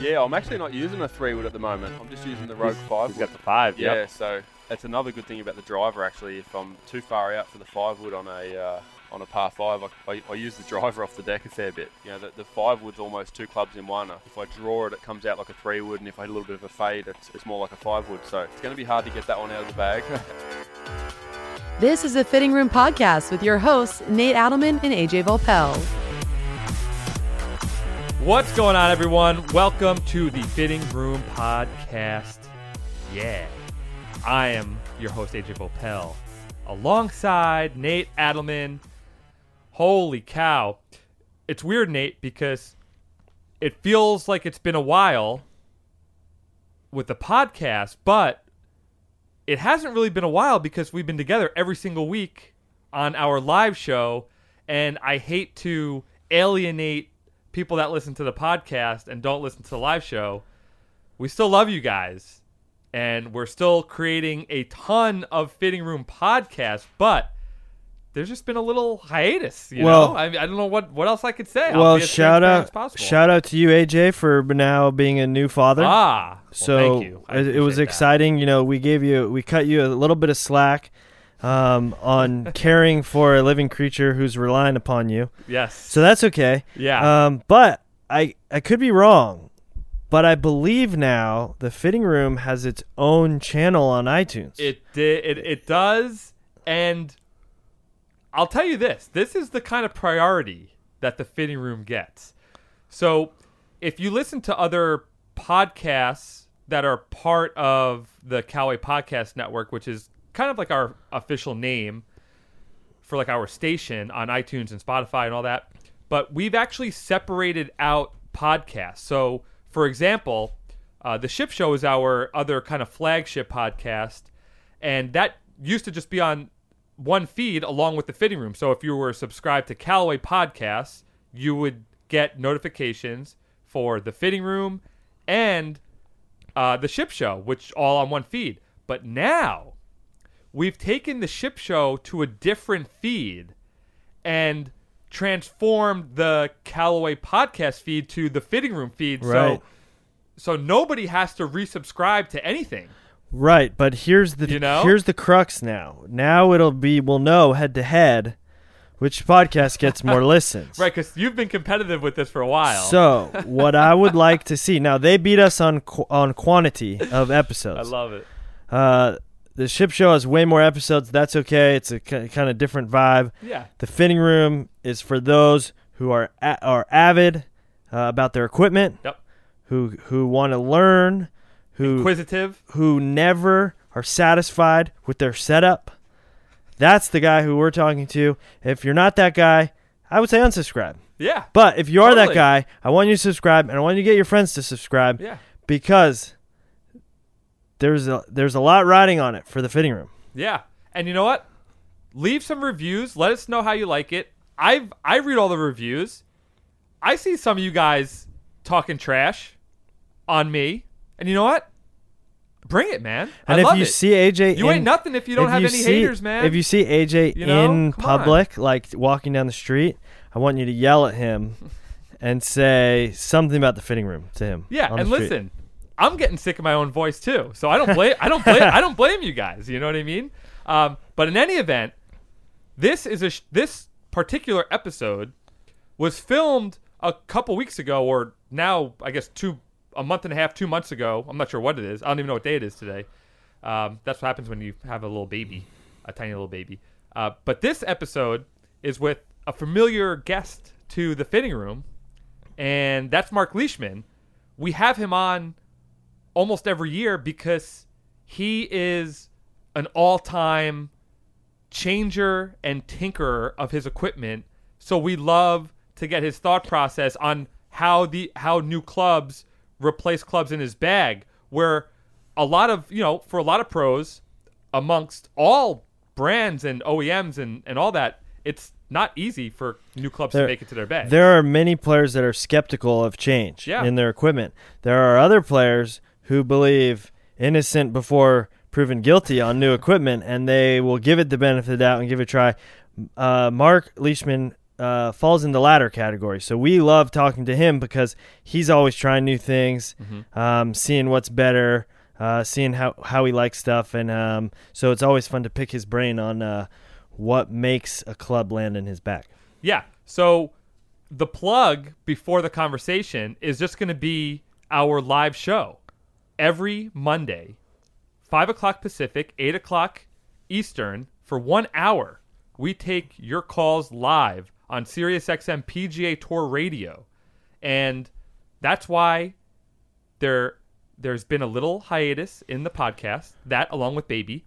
Yeah, I'm actually not using a three wood at the moment. I'm just using the Rogue five He's wood. got the five. Yeah, Yep. so that's another good thing about the driver. Actually, if I'm too far out for the five wood on a uh, on a par five, I, I, I use the driver off the deck a fair bit. You know, the, the five wood's almost two clubs in one. If I draw it, it comes out like a three wood, and if I hit a little bit of a fade, it's, it's more like a five wood. So it's going to be hard to get that one out of the bag. This is the Fitting Room Podcast with your hosts, Nate Adelman and AJ Voelpel. What's going on, everyone? Welcome to the Fitting Room Podcast. Yeah. I am your host, AJ Voelpel, alongside Nate Adelman. Holy cow. It's weird, Nate, because it feels like it's been a while with the podcast, but it hasn't really been a while because we've been together every single week on our live show. And I hate to alienate people that listen to the podcast and don't listen to the live show. We still love you guys. And we're still creating a ton of fitting room podcasts, but there's just been a little hiatus. You Well- know, I, I don't know what, what else I could say. I'll well, shout out, shout out to you, AJ, for now being a new father. Ah, well, so thank you. I it, it was that. exciting. You know, we gave you, we cut you a little bit of slack um, on caring for a living creature who's relying upon you. Yes. So that's okay. yeah. Um, but I, I could be wrong, but I believe now the fitting room has its own channel on iTunes. It did. It, it does, and I'll tell you this: this is the kind of priority that the fitting room gets. So, if you listen to other podcasts that are part of the Callaway Podcast Network, which is kind of like our official name for like our station on iTunes and Spotify and all that, but we've actually separated out podcasts. So, for example, uh, the Ship Show is our other kind of flagship podcast, and that used to just be on one feed along with the fitting room. So if you were subscribed to Callaway Podcasts, you would get notifications for the fitting room and uh, the ship show, which all on one feed. But now we've taken the ship show to a different feed and transformed the Callaway podcast feed to the fitting room feed. Right. So so nobody has to resubscribe to anything. Right, but here's the You know? here's the crux now. Now it'll be we'll know head to head which podcast gets more listens. Right, because you've been competitive with this for a while. So, what I would like to see now they beat us on qu- on quantity of episodes. I love it. uh, the ship show has way more episodes. That's okay. It's a kind of different vibe. Yeah. The fitting room is for those who are a- are avid uh, about their equipment, Yep. who who want to learn, who Inquisitive. who never are satisfied with their setup. That's the guy who we're talking to. If you're not that guy, I would say unsubscribe. Yeah. But if you are Totally. that guy, I want you to subscribe and I want you to get your friends to subscribe Yeah. because there's a there's a lot riding on it for the fitting room. Yeah. And you know what? Leave some reviews. Let us know how you like it. I've I read all the reviews. I see some of you guys talking trash on me. And you know what? Bring it, man. And I if you it. see AJ, you in, ain't nothing if you don't if have you any see- haters, man. If you see AJ You know? in Come on. public, like walking down the street, I want you to yell at him and say something about the fitting room to him. Yeah, and street. listen, I'm getting sick of my own voice too, so I don't blame I don't blame I don't blame you guys. You know what I mean? Um, but in any event, this is a sh- this particular episode was filmed a couple weeks ago, or now I guess two a month and a half, two months ago. I'm not sure what it is. I don't even know what day it is today. Um, that's what happens when you have a little baby, a tiny little baby. Uh, but this episode is with a familiar guest to the fitting room, and that's Marc Leishman. We have him on almost every year because he is an all-time changer and tinkerer of his equipment. So we love to get his thought process on how the how new clubs replace clubs in his bag. Where a lot of you know, for a lot of pros, amongst all brands and OEMs and and all that, it's not easy for new clubs There- to make it to their bag. There are many players that are skeptical of change Yeah. in their equipment. There are other players who believe innocent before proven guilty on new equipment, and they will give it the benefit of the doubt and give it a try. Uh, Marc Leishman uh, falls in the latter category. So we love talking to him because he's always trying new things, um, seeing what's better, uh, seeing how, how he likes stuff. And um, so it's always fun to pick his brain on uh, what makes a club land in his back. Yeah. So the plug before the conversation is just going to be our live show every Monday, 5 o'clock Pacific, 8 o'clock Eastern, for one hour. We take your calls live on SiriusXM PGA Tour Radio. And that's why there there's been a little hiatus in the podcast, that along with Baby.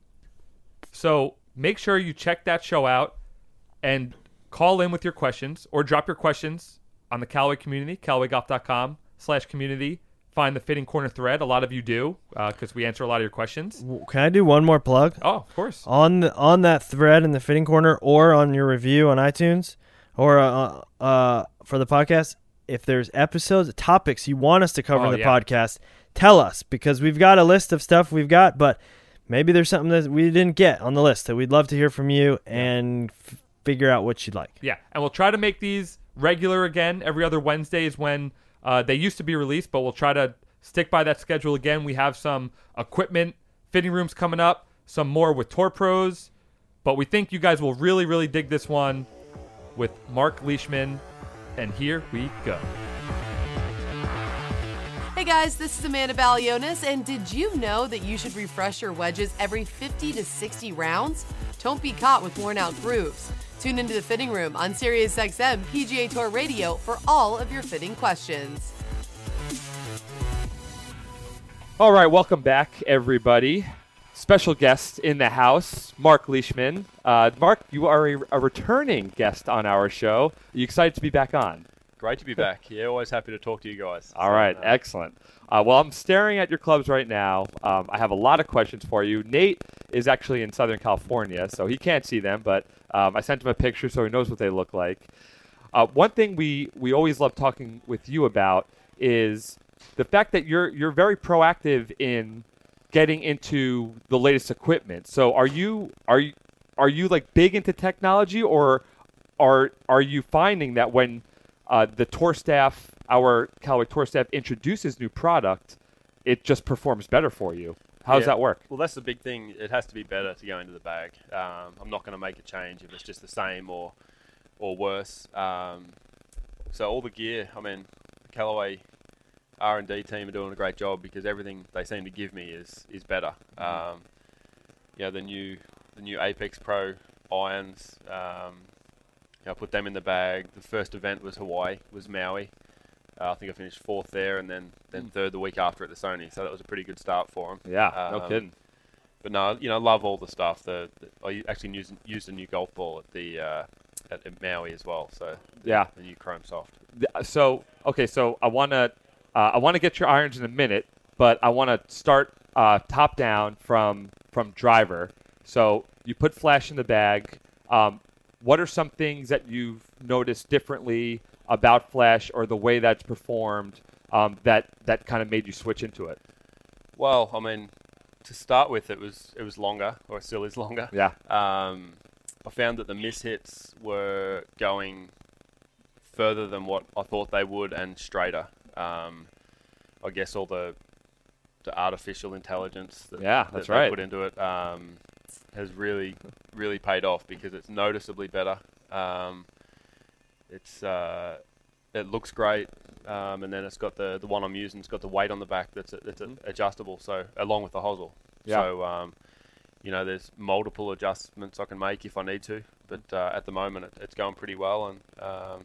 So make sure you check that show out and call in with your questions or drop your questions on the Callaway community, CallawayGolf.com slash community. Find the fitting corner thread. A lot of you do because we answer a lot of your questions. Can I do one more plug? Oh, of course. on the, on that thread in the fitting corner or on your review on iTunes or uh, uh, for the podcast, if there's episodes, topics you want us to cover Oh, in the yeah. podcast, tell us because we've got a list of stuff we've got, but maybe there's something that we didn't get on the list that we'd love to hear from you and f- figure out what you'd like. Yeah, and we'll try to make these regular again. Every other Wednesday is when uh, they used to be released, but we'll try to stick by that schedule again. We have some equipment fitting rooms coming up, some more with Tour Pros, but we think you guys will really, really dig this one with Marc Leishman. And here we go. Hey guys, this is Amanda Balionis, and did you know that you should refresh your wedges every 50 to 60 rounds? Don't be caught with worn out grooves. Tune into the fitting room on SiriusXM PGA Tour Radio for all of your fitting questions. All right, welcome back, everybody. Special guest in the house, Marc Leishman. Uh, Marc, you are a, a returning guest on our show. Are you excited to be back on? Great to be back. Yeah, always happy to talk to you guys. All So, right, uh, excellent. Uh, well, I'm staring at your clubs right now. Um, I have a lot of questions for you. Nate is actually in Southern California, so he can't see them, but um, I sent him a picture so he knows what they look like. Uh, one thing we, we always love talking with you about is the fact that you're you're very proactive in getting into the latest equipment. So are you are you are you like big into technology or are are you finding that when uh, the tour staff, our Callaway tour staff introduces new product, it just performs better for you? How does that work? Well, that's the big thing. It has to be better to go into the bag. Um, I'm not going to make a change if it's just the same or or worse. Um, so all the gear, I mean, the Callaway R and D team are doing a great job because everything they seem to give me is is better. Um, yeah, the new the new Apex Pro irons. Um, I put them in the bag. The first event was Hawaii, was Maui. Uh, I think I finished fourth there, and then then third the week after at the Sony. So that was a pretty good start for them. Yeah, no Um, kidding. But no, you know, love all the stuff. The, the I actually used used a new golf ball at the uh, at, at Maui as well. So Yeah. the new Chrome Soft. So okay, so I want to uh, I want to get your irons in a minute, but I want to start uh, top down from from driver. So you put flash in the bag. Um, what are some things that you've noticed differently about flash or the way that's performed um, that that kind of made you switch into it? Well, I mean, to start with, it was it was longer, or still is longer. Yeah. Um, I found that the mishits were going further than what I thought they would, and straighter. Um, I guess all the the artificial intelligence that, Yeah, that that's they right. put into it um, has really really paid off because it's noticeably better. Um, it's uh, it looks great, um, and then it's got the the one I'm using. It's got the weight on the back that's that's adjustable. So along with the hosel. Yeah. So um, you know, there's multiple adjustments I can make if I need to. But uh, at the moment, it, it's going pretty well, and um,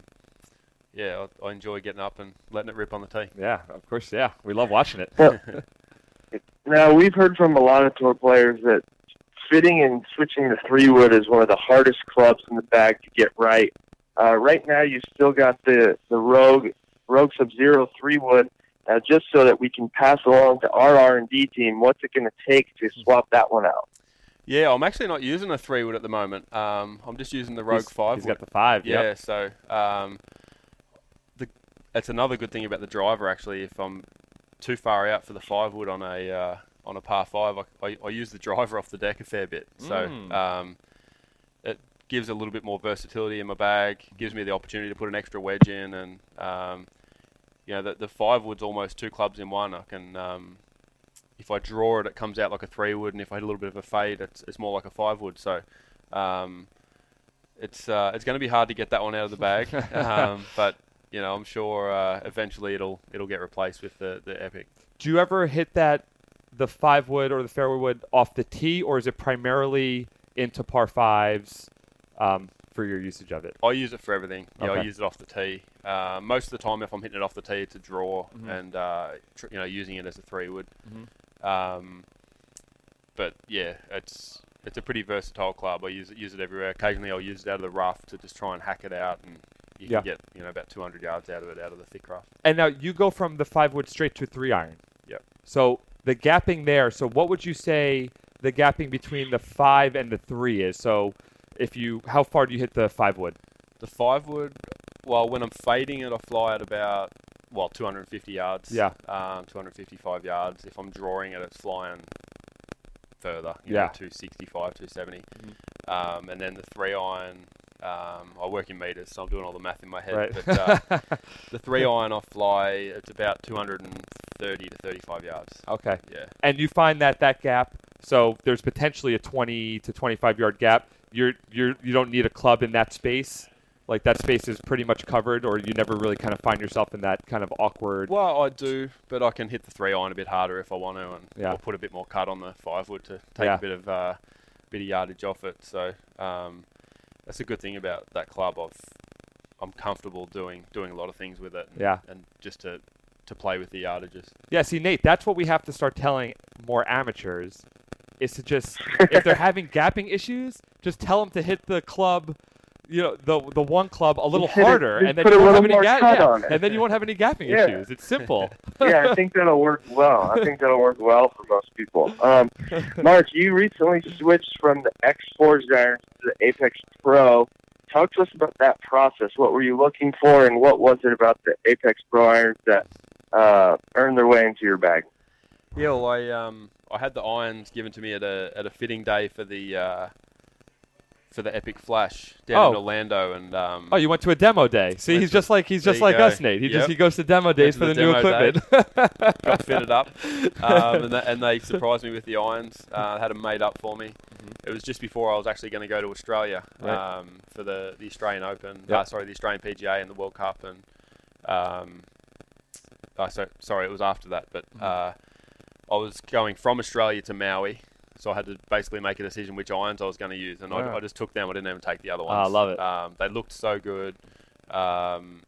yeah, I, I enjoy getting up and letting it rip on the tee. Yeah, of course. Yeah, we love watching it. Now we've heard from a lot of tour players that fitting and switching to three wood is one of the hardest clubs in the bag to get right. Uh, right now, you still got the the Rogue Rogue Sub Zero three wood. Now, just so that we can pass along to our R and D team, what's it going to take to swap that one out? Yeah, I'm actually not using a three wood at the moment. Um, I'm just using the Rogue He's- five. He's wood. got the five. Yeah, Yep. so um, the that's another good thing about the driver. Actually, if I'm too far out for the five wood on a uh, on a par five, I, I, I use the driver off the deck a fair bit. So Mm. um, it gives a little bit more versatility in my bag. Gives me the opportunity to put an extra wedge in, and um, you know the, the five wood's almost two clubs in one. I can um, if I draw it, it comes out like a three wood, and if I hit a little bit of a fade, it's, it's more like a five wood. So um, it's uh, it's going to be hard to get that one out of the bag, um, but you know I'm sure uh, eventually it'll it'll get replaced with the the epic. Do you ever hit that the five wood or the fairway wood off the tee, or is it primarily into par fives um, for your usage of it? I use it for everything. Yeah, I Okay. use it off the tee. Uh, most of the time, if I'm hitting it off the tee, it's a draw, Mhm. and uh, tr- you know using it as a three wood. Mhm. Um, but yeah, it's it's a pretty versatile club. I use it use it everywhere. Occasionally, I'll use it out of the rough to just try and hack it out, and you Yeah. can get you know about 200 yards out of it out of the thick rough. And now you go from the five wood straight to three iron. Yep. So the gapping there. So what would you say the gapping between the five and the three is? So if you, how far do you hit the five wood? The five wood, well, when I'm fading it, I fly at about well 250 yards. Yeah. Um, 255 yards. If I'm drawing it, it's flying further. You Yeah. Know, 265, 270. Um, and then the three iron. Um, I work in meters, so I'm doing all the math in my head. Right. But uh, the three iron I fly, it's about 230 to 35 yards. okay. Yeah. And you find that that gap. So there's potentially a 20 to 25 yard gap. You're you're you don't need a club in that space. Like that space is pretty much covered, or you never really kind of find yourself in that kind of awkward. Well, I do, but I can hit the three iron a bit harder if I want to, and Yeah. or put a bit more cut on the five wood to take Yeah. a bit of uh, bit of yardage off it. So um, that's a good thing about that club. I've I'm comfortable doing doing a lot of things with it. And, Yeah. and just to to play with the yardages. Yeah, see, Nate, that's what we have to start telling more amateurs is to just, if they're having gapping issues, just tell them to hit the club, you know, the the one club a little it- harder, and then you won't have any ga- yeah, and then you won't have any gapping Yeah. issues. It's simple. yeah, I think that'll work well. I think that'll work well for most people. Um, Marc, you recently switched from the X Forged irons to the Apex Pro. Talk to us about that process. What were you looking for, and what was it about the Apex Pro irons that uh, earned their way into your bag? Yeah, well, I um I had the irons given to me at a at a fitting day for the uh, for the Epic Flash down in Oh. Orlando, and um, Oh, you went to a demo day. See, he's to- just like he's just like go. us, Nate. He just he goes to demo days to for the, the new equipment. got fitted up, um, and, th- and they surprised me with the irons. Uh, had them made up for me. It was just before I was actually going to go to Australia Mm-hmm. Right. um, for the, the Australian Open. Yep. Uh, sorry, the Australian PGA and the World Cup, and um, uh, so, sorry, it was after that. But Mm-hmm. uh, I was going from Australia to Maui. So I had to basically make a decision which irons I was going to use, and. I, I just took them. I didn't even take the other Ah, I ones. love it. Um, they looked so good. Um,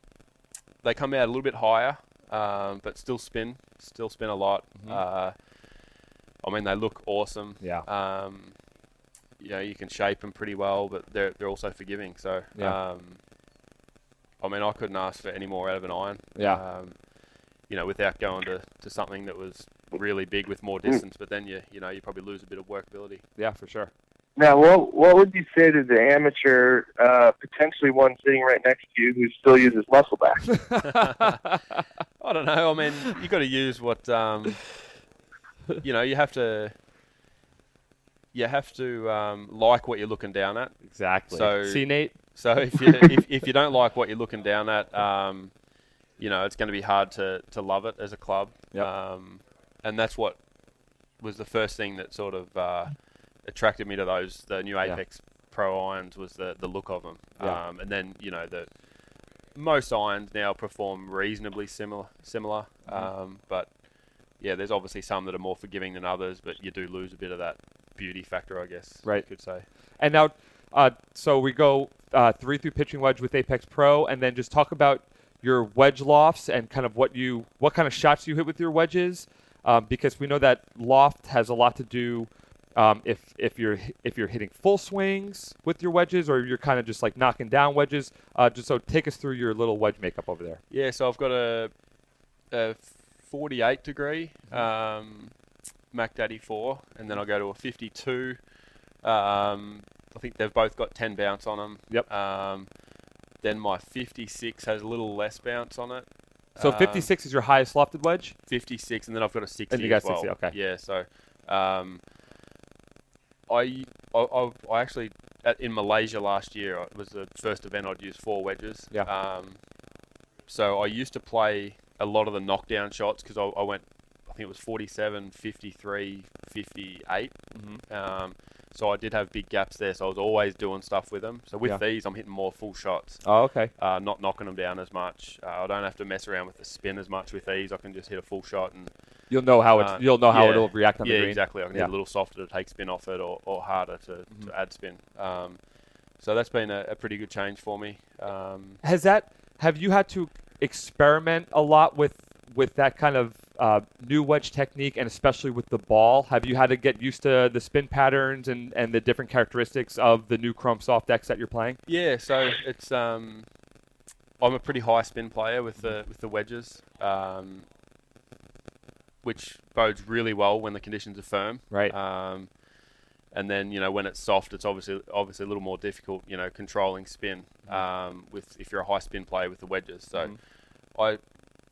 they come out a little bit higher, um, but still spin, still spin a lot. Mhm. Uh, I mean, they look awesome. Yeah. Um, you know, you can shape them pretty well, but they're they're also forgiving. So, Yeah. um, I mean, I couldn't ask for any more out of an iron. Yeah. Um, you know, without going to, to something that was really big with more distance, but then you you know you probably lose a bit of workability. yeah, for sure. Now, what what would you say to the amateur, uh, potentially one sitting right next to you, who still uses muscle back? I don't know. I mean, you got to use what um, you know. You have to. You have to um, like what you're looking down at. Exactly. So- see, Nate. So if you if, if you don't like what you're looking down at, um, you know it's going to be hard to, to love it as a club. Yep. Um, and that's what was the first thing that sort of uh, attracted me to those the new Yeah. Apex Pro irons was the the look of them. Yeah. Um, and then you know the most irons now perform reasonably similar similar. Mm-hmm. Um, but yeah, there's obviously some that are more forgiving than others, but you do lose a bit of that beauty factor, I guess. Right. You could say. And now, uh, so we go uh, three through pitching wedge with Apex Pro, and then just talk about your wedge lofts and kind of what you, what kind of shots you hit with your wedges, um, because we know that loft has a lot to do. Um, if if you're if you're hitting full swings with your wedges, or you're kind of just like knocking down wedges, uh, just so take us through your little wedge makeup over there. Yeah, so I've got a, a 48 degree um, Mac Daddy 4, and then I'll go to a 52. Um, I think they've both got 10 bounce on them. Yep. Um, then my 56 has a little less bounce on it. So Um, 56 is your highest lofted wedge. 56, and then I've got a 60 And you got as well. 60, okay. Yeah, so um, I, I, I, I actually at, in Malaysia last year. It was the first event I'd used four wedges. Yeah. Um, so I used to play a lot of the knockdown shots because I, I went, I think it was 47, 53, 58. Mhm. Um, so I did have big gaps there. So I was always doing stuff with them. So with Yeah. these, I'm hitting more full shots, Oh, okay. uh, not knocking them down as much. Uh, I don't have to mess around with the spin as much with these. I can just hit a full shot and You'll know how it's. Uh, you'll know how yeah. it'll react on yeah, the green. exactly. I can Yeah. hit a little softer to take spin off it, or, or harder to, Mhm. to add spin. Um, so that's been a, a pretty good change for me. Um, Has that? Have you had to experiment a lot with with that kind of uh, new wedge technique, and especially with the ball? Have you had to get used to the spin patterns and, and the different characteristics of the new Chrome Soft decks that you're playing? yeah, so it's um, I'm a pretty high spin player with the with the wedges, um, which bodes really well when the conditions are firm. Right. Um, and then you know when it's soft, it's obviously obviously a little more difficult. You know, controlling spin um, with if you're a high spin player with the wedges. So Mhm. I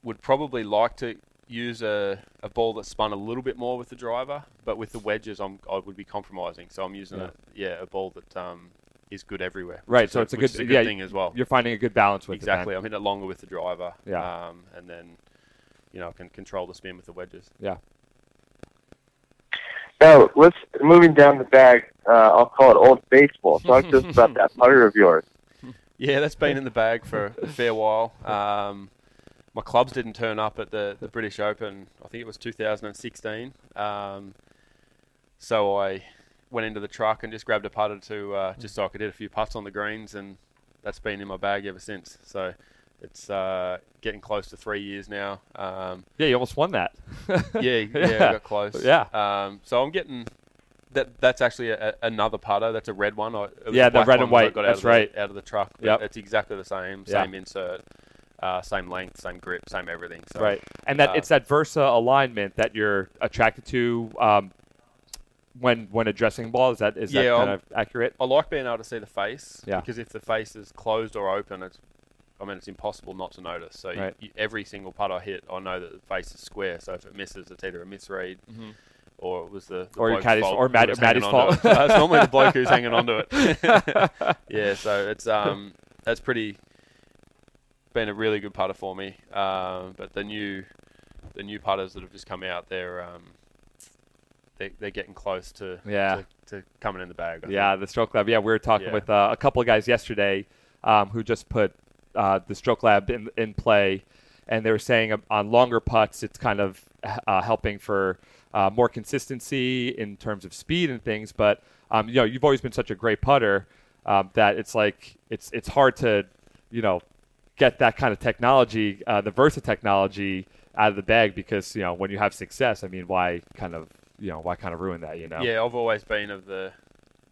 would probably like to use a, a ball that spun a little bit more with the driver, but with the wedges, I'm I would be compromising. So I'm using Yeah. a yeah a ball that um, is good everywhere. Right, is so it's a which good- yeah, thing as well. You're finding a good balance with Exactly, it. I'm hitting it longer with the driver. Yeah. Um, and then you know I can control the spin with the wedges. Yeah. Now, let's moving down the bag. Uh, I'll call it Old Faithful. Talk to us about that putter of yours. Yeah, that's been in the bag for a fair while. Um, my clubs didn't turn up at the, the British Open. I think it was 2016. Um, so I went into the truck and just grabbed a putter to uh, just so I could hit a few putts on the greens, and that's been in my bag ever since. So it's uh, getting close to three years now. Um, Yeah, you almost won that. yeah, yeah, Yeah. I got close. Yeah. Um, so I'm getting that. That's actually a, a- another putter. That's a red one. It was Yeah, the red and one that I white. Got out That's of the, right. Out of the truck. Yep. It's exactly the same. Yeah. Same insert. Uh, same length, same grip, same everything. So right, and that uh, it's that Versa alignment that you're attracted to um, when when addressing ball. Is that is that kind I'm- of accurate? I like being able to see the face. Yeah. Because if the face is closed or open, it's I mean it's impossible not to notice. So Right. you, every single putt I hit, I know that the face is square. So if it misses, it's either a misread. Or it was the, the Or your caddy's- fault or Matt- was hanging Maddie's fault. it. Uh, it's normally the bloke who's hanging onto it. yeah, so it's um that's pretty been a really good putter for me. Um, but the new the new putters that have just come out, they're um they they're getting close to Yeah. to, to coming in the bag. I Yeah, the Stroke Lab. Yeah, we were talking Yeah. with uh, a couple of guys yesterday um, who just put uh, the Stroke Lab in, in play, and they were saying uh, on longer putts, it's kind of uh, helping for uh, more consistency in terms of speed and things. But um, you know, you've always been such a great putter um, that it's like it's it's hard to you know get that kind of technology, uh, the Versa technology, out of the bag because you know when you have success, I mean, why kind of you know why kind of ruin that? You know. Yeah, I've always been of the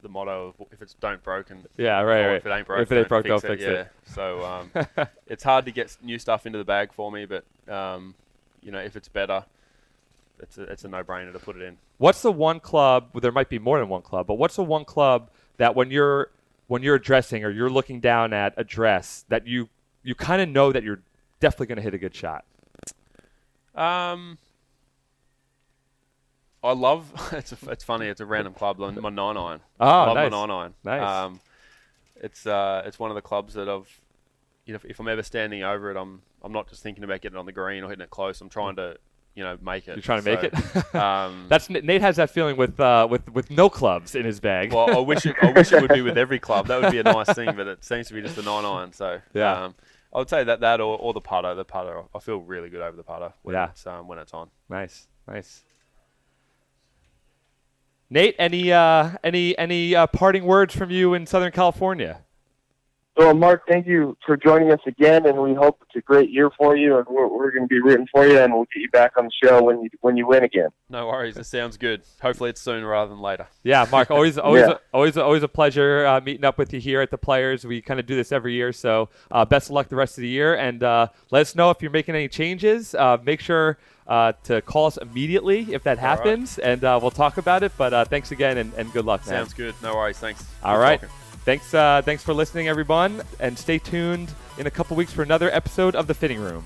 the motto of if it's don't broken, Yeah. Right. Right. if it ain't broke, If it ain't broke, don't don't fix yeah. it. So um, it's hard to get new stuff into the bag for me, but um, you know if it's better, it's a, it's a no-brainer to put it in. What's the one club? Well, there might be more than one club, but what's the one club that when you're when you're addressing or you're looking down at a dress that you you kind of know that you're definitely going to hit a good shot? Um, I love it's a, it's funny. It's a random club. My nine iron. Oh, I love nice. my nine iron. Nice. Um, it's uh, it's one of the clubs that I've, you know, if, if I'm ever standing over it, I'm I'm not just thinking about getting it on the green or hitting it close. I'm trying to, you know, make it. You're trying to make it. um, That's Nate has that feeling with uh, with with no clubs in his bag. well, I wish it, I wish it would be with every club. That would be a nice thing, but it seems to be just a nine iron. So Yeah. um, I would say that that or, or the putter. The putter, I feel really good over the putter when Yeah. it's um, when it's on. nice, nice. Nate, any uh, any any uh, parting words from you in Southern California? So, Marc, thank you for joining us again, and we hope it's a great year for you, and we're, we're going to be rooting for you, and we'll get you back on the show when you when you win again. No worries. It sounds good. Hopefully, it's sooner rather than later. Yeah, Marc, always, always, Yeah. always, always a pleasure uh, meeting up with you here at the Players. We kind of do this every year, so uh, best of luck the rest of the year, and uh, let us know if you're making any changes. Uh, make sure uh, to call us immediately if that All right. happens, and uh, we'll talk about it. But uh, thanks again, and, and good luck, man. Sounds good. No worries. Thanks. All Good right. talking. Thanks, uh, thanks for listening, everyone, and stay tuned in a couple weeks for another episode of the Fitting Room.